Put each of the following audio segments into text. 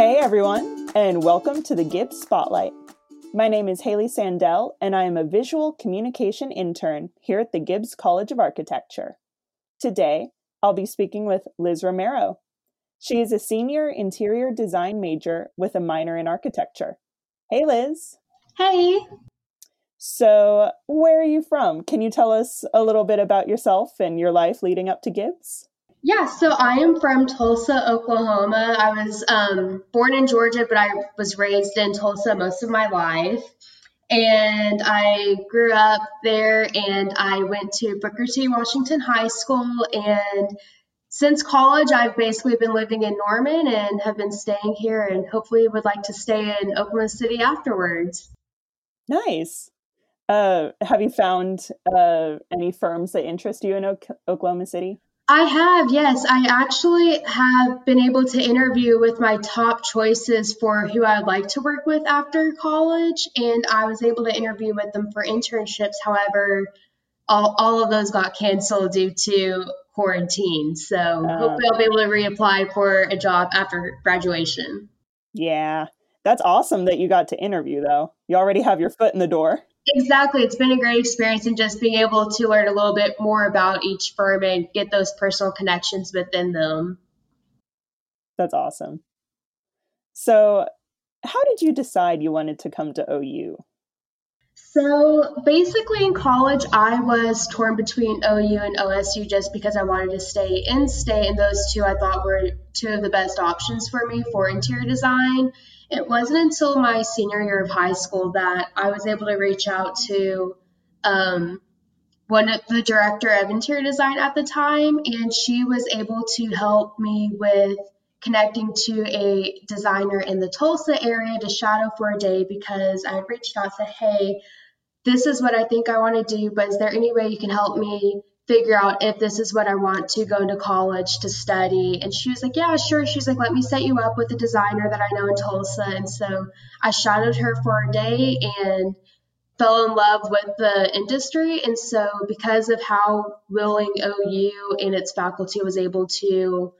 Hey everyone, and welcome to the Gibbs Spotlight. My name is Haley Sandell, and I am a visual communication intern here at the Gibbs College of Architecture. Today, I'll be speaking with Liz Romero. She is a senior interior design major with a minor in architecture. Hey, Liz. Hey. So, where are you from? Can you tell us a little bit about yourself and your life leading up to Gibbs? Yeah, so I am from Tulsa, Oklahoma. I was um, born in Georgia, but I was raised in Tulsa most of my life. And I grew up there and I went to Booker T. Washington High School. And since college, I've basically been living in Norman and have been staying here and hopefully would like to stay in Oklahoma City afterwards. Nice. Uh, have you found uh, any firms that interest you in o- Oklahoma City? I have, yes. I actually have been able to interview with my top choices for who I would like to work with after college, and I was able to interview with them for internships. However, all, all of those got canceled due to quarantine. So uh, hopefully I'll be able to reapply for a job after graduation. Yeah. That's awesome that you got to interview though. You already have your foot in the door. Exactly. It's been a great experience and just being able to learn a little bit more about each firm and get those personal connections within them. That's awesome. So, how did you decide you wanted to come to OU? So, basically, in college, I was torn between OU and OSU just because I wanted to stay in state, and those two I thought were two of the best options for me for interior design. It wasn't until my senior year of high school that I was able to reach out to um, one of the director of interior design at the time, and she was able to help me with connecting to a designer in the Tulsa area to shadow for a day because I reached out said, hey, this is what I think I want to do, but is there any way you can help me figure out if this is what I want to go into college to study. And she was like, Yeah, sure. She's like, Let me set you up with a designer that I know in Tulsa. And so I shadowed her for a day and fell in love with the industry. And so, because of how willing OU and its faculty was able to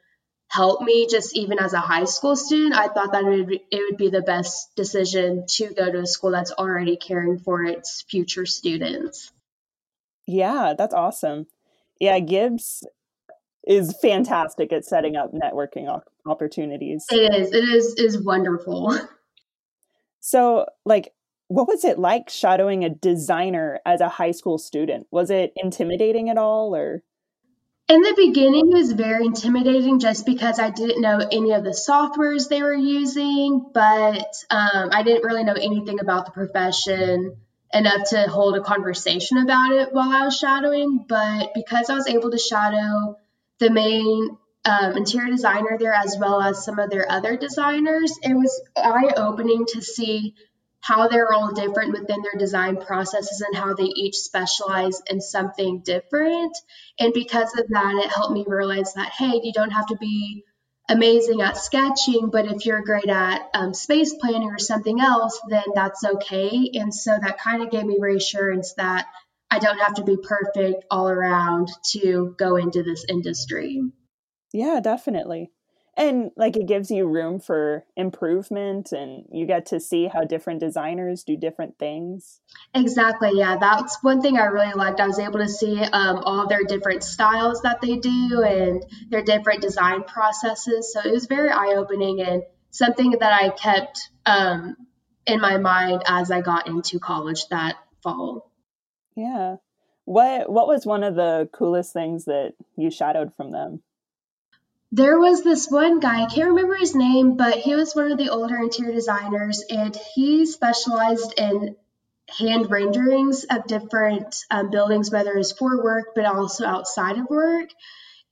help me, just even as a high school student, I thought that it would, be, it would be the best decision to go to a school that's already caring for its future students. Yeah, that's awesome yeah, Gibbs is fantastic at setting up networking opportunities. It is. It is is wonderful. So, like what was it like shadowing a designer as a high school student? Was it intimidating at all or in the beginning, it was very intimidating just because I didn't know any of the softwares they were using, but um, I didn't really know anything about the profession enough to hold a conversation about it while I was shadowing. But because I was able to shadow the main um, interior designer there as well as some of their other designers, it was eye opening to see how they're all different within their design processes and how they each specialize in something different. And because of that, it helped me realize that, hey, you don't have to be amazing at sketching, but if you're great at um, space planning or something else, then that's okay. And so that kind of gave me reassurance that I don't have to be perfect all around to go into this industry. Yeah, definitely and like it gives you room for improvement and you get to see how different designers do different things. Exactly yeah that's one thing i really liked. I was able to see um, all their different styles that they do and their different design processes so it was very eye-opening and something that i kept um, in my mind as i got into college that fall. Yeah. What what was one of the coolest things that you shadowed from them there was this one guy, I can't remember his name, but he was one of the older interior designers and he specialized in hand renderings of different um, buildings, whether it's for work but also outside of work.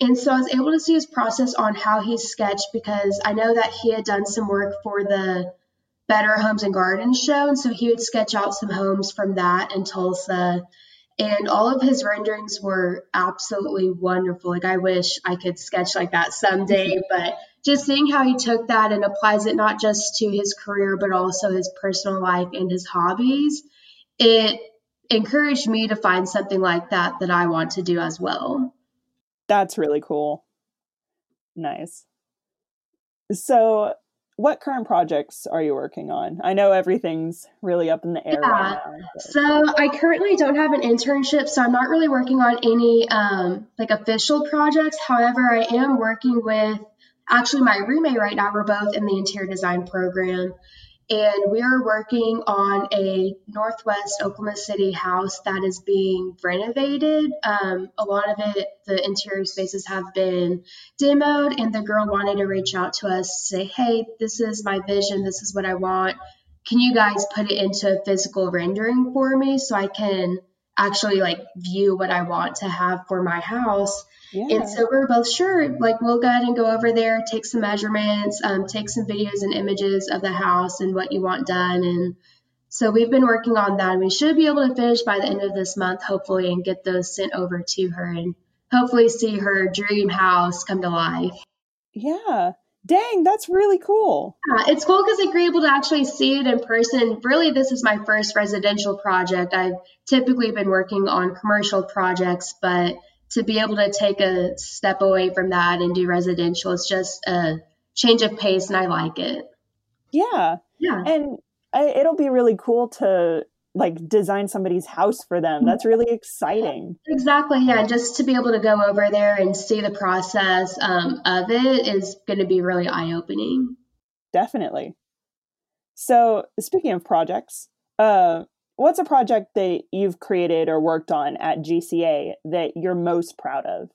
And so I was able to see his process on how he sketched because I know that he had done some work for the Better Homes and Gardens show. And so he would sketch out some homes from that in Tulsa and all of his renderings were absolutely wonderful. Like I wish I could sketch like that someday, mm-hmm. but just seeing how he took that and applies it not just to his career but also his personal life and his hobbies, it encouraged me to find something like that that I want to do as well. That's really cool. Nice. So, what current projects are you working on? I know everything's really up in the air. Yeah. Right now, so I currently don't have an internship, so I'm not really working on any um, like official projects. However, I am working with actually my roommate right now. We're both in the interior design program, and we are working on a Northwest Oklahoma City house that is being renovated. Um, a lot of it, the interior spaces have been demoed, and the girl wanted to reach out to us, say, "Hey, this is my vision. This is what I want. Can you guys put it into a physical rendering for me so I can actually like view what I want to have for my house?" Yeah. And so we're both sure, like we'll go ahead and go over there, take some measurements, um, take some videos and images of the house and what you want done. And so we've been working on that. We should be able to finish by the end of this month, hopefully, and get those sent over to her and hopefully see her dream house come to life. Yeah. Dang, that's really cool. Yeah, it's cool because you're able to actually see it in person. Really, this is my first residential project. I've typically been working on commercial projects, but to be able to take a step away from that and do residential it's just a change of pace and i like it yeah yeah and it'll be really cool to like design somebody's house for them. That's really exciting. Exactly yeah just to be able to go over there and see the process um, of it is going to be really eye-opening. Definitely. So speaking of projects uh, what's a project that you've created or worked on at GCA that you're most proud of?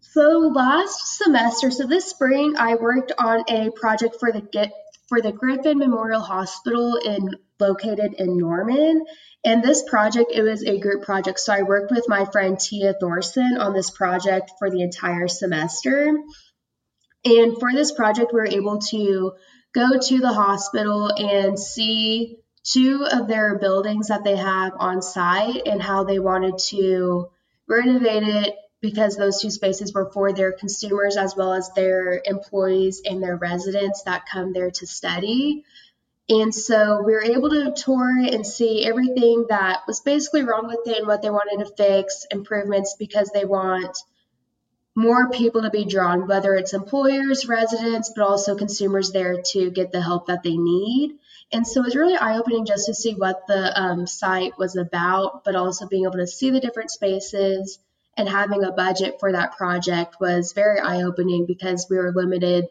So last semester, so this spring, I worked on a project for the get for the Griffin Memorial Hospital in located in Norman. And this project, it was a group project. So I worked with my friend Tia Thorson on this project for the entire semester. And for this project, we were able to go to the hospital and see two of their buildings that they have on site and how they wanted to renovate it because those two spaces were for their consumers as well as their employees and their residents that come there to study. And so we were able to tour and see everything that was basically wrong with it and what they wanted to fix, improvements because they want more people to be drawn, whether it's employers, residents, but also consumers there to get the help that they need. And so it was really eye opening just to see what the um, site was about, but also being able to see the different spaces and having a budget for that project was very eye opening because we were limited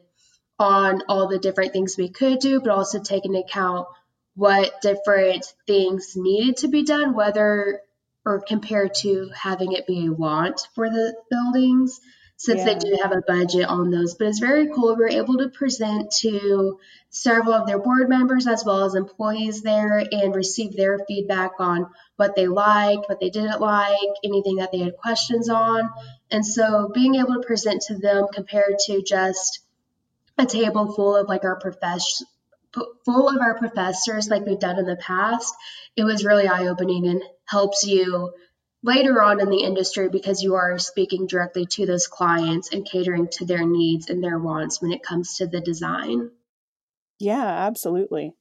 on all the different things we could do, but also taking into account what different things needed to be done, whether or compared to having it be a want for the buildings since yeah. they do have a budget on those. But it's very cool. We were able to present to several of their board members as well as employees there and receive their feedback on what they liked, what they didn't like, anything that they had questions on. And so being able to present to them compared to just a table full of like our profession full of our professors like we've done in the past, it was really eye opening and helps you later on in the industry because you are speaking directly to those clients and catering to their needs and their wants when it comes to the design. Yeah, absolutely.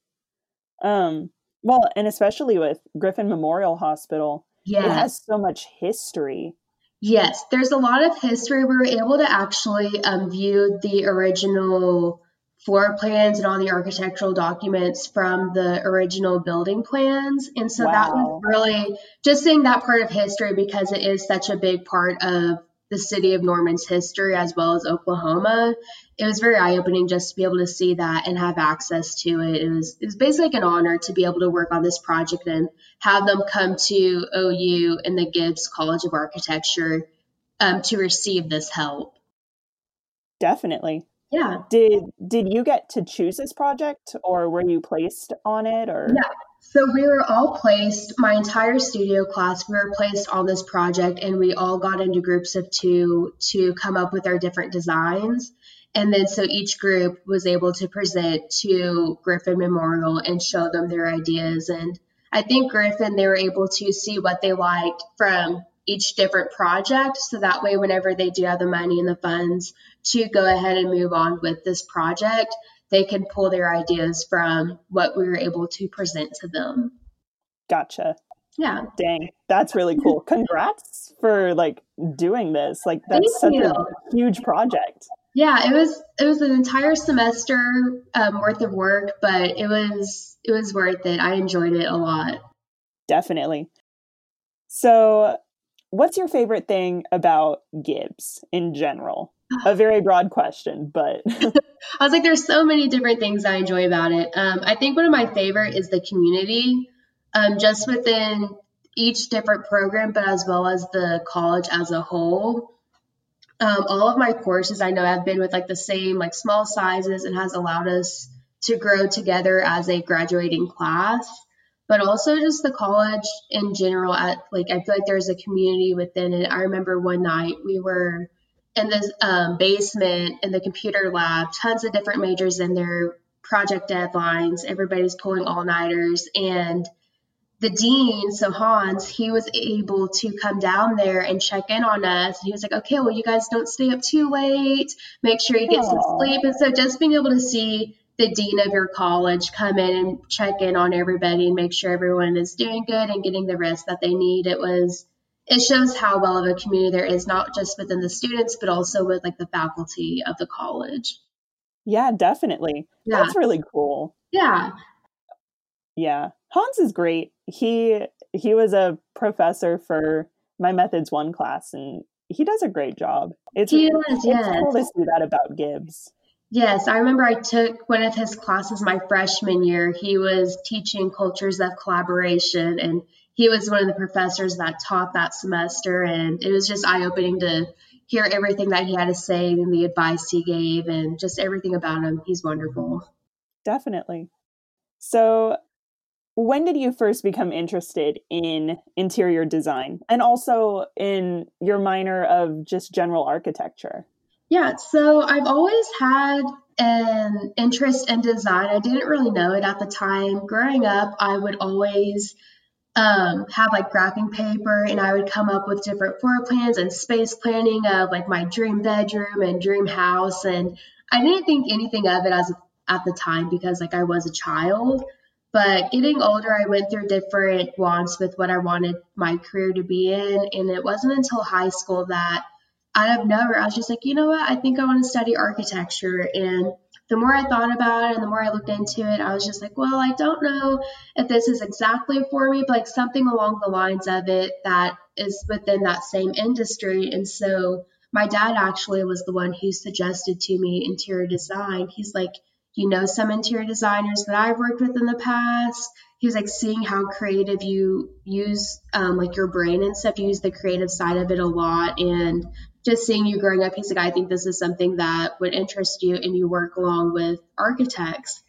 Um, well, and especially with Griffin Memorial Hospital, yeah. it has so much history. Yes, there's a lot of history. We were able to actually um, view the original floor plans and all the architectural documents from the original building plans. And so wow. that was really just seeing that part of history because it is such a big part of the city of Norman's history as well as Oklahoma. It was very eye opening just to be able to see that and have access to it. It was it was basically like an honor to be able to work on this project and have them come to OU and the Gibbs College of Architecture um, to receive this help. Definitely yeah. Did did you get to choose this project or were you placed on it or? Yeah. So we were all placed my entire studio class we were placed on this project and we all got into groups of two to come up with our different designs. And then so each group was able to present to griffin memorial and show them their ideas. And i think griffin they were able to see what they liked from each different project. So that way, whenever they do have the money and the funds to go ahead and move on with this project, they can pull their ideas from what we were able to present to them. Gotcha. Yeah. Dang, that's really cool. Congrats for like doing this. Like that's Thank such you. a huge project. Yeah, it was it was an entire semester um, worth of work, but it was it was worth it. I enjoyed it a lot. Definitely. So, what's your favorite thing about Gibbs in general? A very broad question, but I was like, there's so many different things I enjoy about it. Um, I think one of my favorite is the community, um, just within each different program, but as well as the college as a whole. Um, all of my courses I know have been with like the same like small sizes and has allowed us to grow together as a graduating class but also just the college in general at like i feel like there's a community within it i remember one night we were in this um, basement in the computer lab tons of different majors in their project deadlines everybody's pulling all-nighters and the dean, so Hans, he was able to come down there and check in on us. And he was like, okay, well, you guys don't stay up too late. Make sure you get Aww. some sleep. And so just being able to see the dean of your college come in and check in on everybody and make sure everyone is doing good and getting the rest that they need, it was it shows how well of a community there is not just within the students but also with like the faculty of the college. Yeah definitely. Yeah. that's really cool. Yeah. Yeah. Hans is great. He he was a professor for my methods one class and he does a great job. It's, he does, it's yes. cool to see that about gibbs yes i remember i took one of his classes my freshman year. He was teaching cultures of collaboration and he was one of the professors that taught that semester and it was just eye-opening to hear everything that he had to say and the advice he gave and just everything about him. He's wonderful. Definitely. So when did you first become interested in interior design and also in your minor of just general architecture? Yeah, so I've always had an interest in design. I didn't really know it at the time. Growing up, I would always um, have like graphing paper and I would come up with different floor plans and space planning of like my dream bedroom and dream house. And I didn't think anything of it as at the time because like I was a child. But getting older, I went through different wants with what I wanted my career to be in. And it wasn't until high school that out of nowhere, I was just like, you know what? I think I want to study architecture. And the more I thought about it and the more I looked into it, I was just like, well, I don't know if this is exactly for me, but like something along the lines of it that is within that same industry. And so my dad actually was the one who suggested to me interior design. He's like, you know some interior designers that I've worked with in the past. He was like seeing how creative you use um, like your brain and stuff. You use the creative side of it a lot, and just seeing you growing up, he's like, I think this is something that would interest you, and you work along with architects.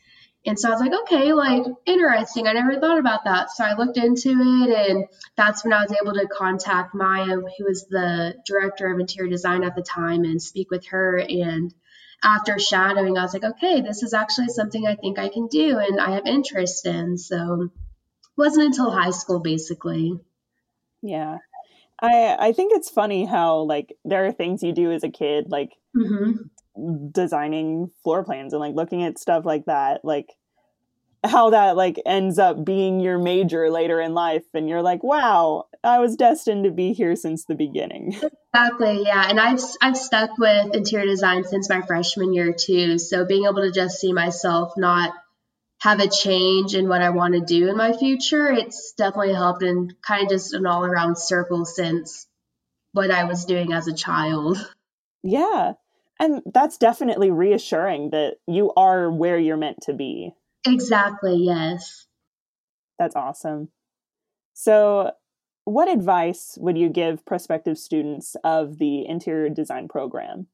And so I was like, okay, like interesting. I never thought about that. So I looked into it, and that's when I was able to contact Maya, who was the director of interior design at the time, and speak with her. And after shadowing, I was like, okay, this is actually something I think I can do and I have interest in. So it wasn't until high school basically. Yeah. I I think it's funny how like there are things you do as a kid like mm-hmm. designing floor plans and like looking at stuff like that like how that like ends up being your major later in life and you're like wow i was destined to be here since the beginning exactly yeah and i've i've stuck with interior design since my freshman year too so being able to just see myself not have a change in what i want to do in my future it's definitely helped and kind of just an all around circle since what i was doing as a child yeah and that's definitely reassuring that you are where you're meant to be Exactly, yes. That's awesome. So, what advice would you give prospective students of the interior design program?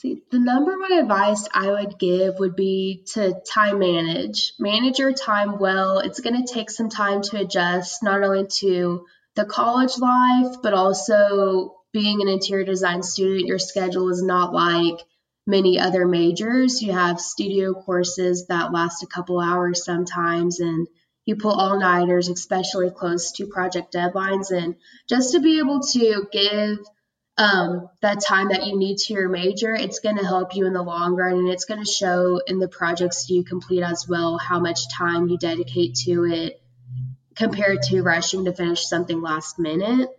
See, the number one advice I would give would be to time manage. Manage your time well. It's going to take some time to adjust not only to the college life, but also being an interior design student. Your schedule is not like many other majors. You have studio courses that last a couple hours sometimes, and you pull all nighters, especially close to project deadlines. And just to be able to give um, that time that you need to your major, it's going to help you in the long run, and it's going to show in the projects you complete as well how much time you dedicate to it compared to rushing to finish something last minute.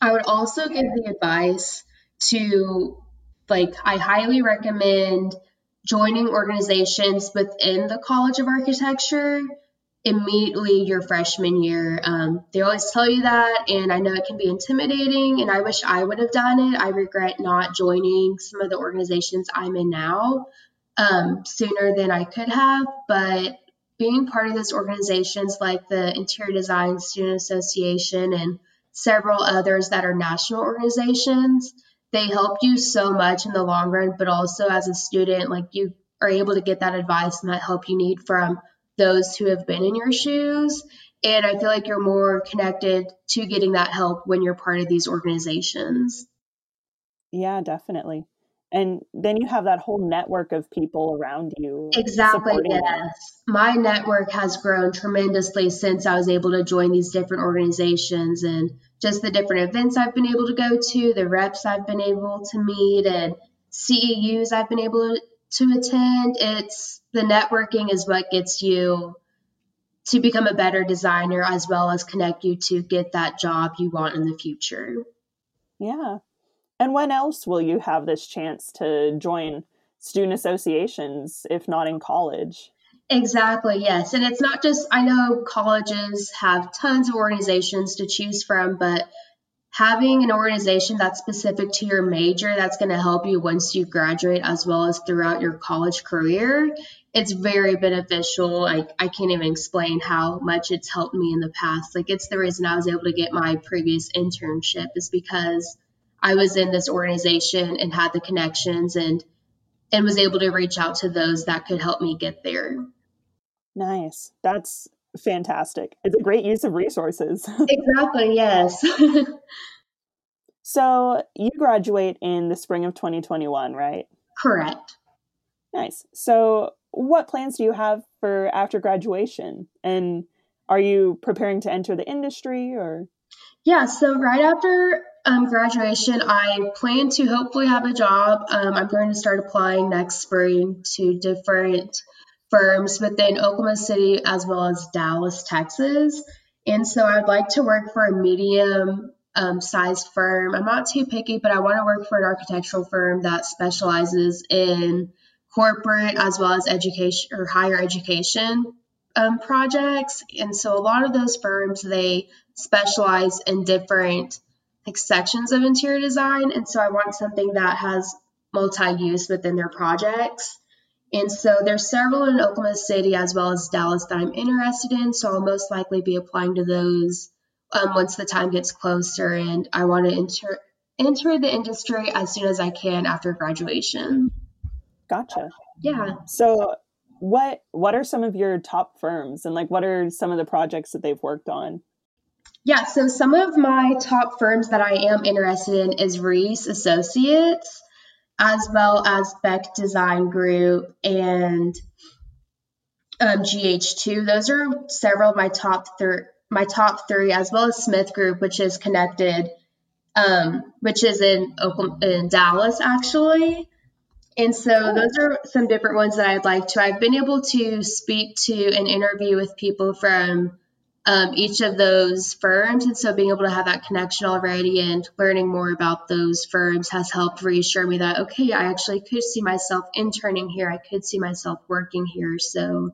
I would also give the advice to like I highly recommend joining organizations within the College of Architecture immediately your freshman year. Um, they always tell you that, and I know it can be intimidating, and I wish I would have done it. I regret not joining some of the organizations I'm in now um, sooner than I could have, but being part of those organizations like the Interior Design Student Association and several others that are national organizations, they help you so much in the long run, but also as a student, like you are able to get that advice and that help you need from those who have been in your shoes. And I feel like you're more connected to getting that help when you're part of these organizations. Yeah, definitely. And then you have that whole network of people around you. Exactly, yes. My network has grown tremendously since I was able to join these different organizations and just the different events I've been able to go to, the reps I've been able to meet, and CEUs I've been able to attend. It's the networking is what gets you to become a better designer as well as connect you to get that job you want in the future. Yeah. And when else will you have this chance to join student associations if not in college? Exactly, yes. And it's not just, I know colleges have tons of organizations to choose from, but having an organization that's specific to your major that's going to help you once you graduate as well as throughout your college career it's very beneficial. Like i can't even explain how much it's helped me in the past. Like it's the reason i was able to get my previous internship is because i was in this organization and had the connections and and was able to reach out to those that could help me get there. Nice. That's fantastic. It's a great use of resources. exactly, yes. so you graduate in the spring of 2021, right? Correct. Nice. So what plans do you have for after graduation? And are you preparing to enter the industry or? Yeah, so right after um, graduation, I plan to hopefully have a job. Um, I'm going to start applying next spring to different firms within Oklahoma City as well as Dallas, Texas. And so I'd like to work for a medium um, sized firm. I'm not too picky, but I want to work for an architectural firm that specializes in corporate as well as education or higher education um, projects. And so a lot of those firms, they specialize in different like sections of interior design. And so I want something that has multi-use within their projects. And so there's several in Oklahoma City as well as Dallas that I'm interested in. So I'll most likely be applying to those um, once the time gets closer. And I want to enter enter the industry as soon as I can after graduation. Gotcha. Yeah. So what what are some of your top firms and like what are some of the projects that they've worked on? Yeah, so some of my top firms that I am interested in is Rees Associates as well as Beck Design Group and um, GH2. Those are several of my top three. My top three, as well as Smith Group, which is connected, um, which is in Oklahoma, in Dallas actually. And so those are some different ones that I'd like to. I've been able to speak to and interview with people from um, each of those firms. And so being able to have that connection already and learning more about those firms has helped reassure me that, okay, I actually could see myself interning here. I could see myself working here. So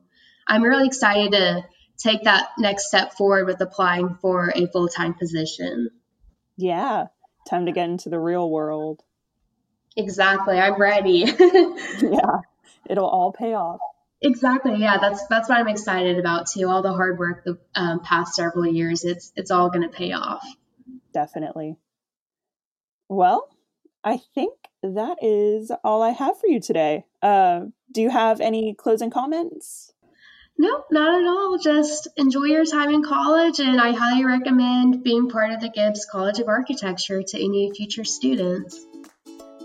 I'm really excited to take that next step forward with applying for a full time position. Yeah, time to get into the real world. Exactly. I'm ready. yeah, it'll all pay off. Exactly. Yeah, that's that's what I'm excited about too. All the hard work the um, past several years, it's it's all going to pay off. Definitely. Well, I think that is all I have for you today. Uh, do you have any closing comments? No, not at all. Just enjoy your time in college, and I highly recommend being part of the Gibbs College of Architecture to any future students.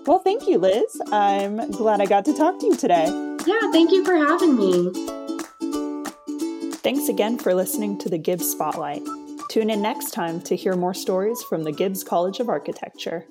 Well, thank you, Liz. I'm glad I got to talk to you today. Yeah, thank you for having me. Thanks again for listening to the Gibbs Spotlight. Tune in next time to hear more stories from the Gibbs College of Architecture.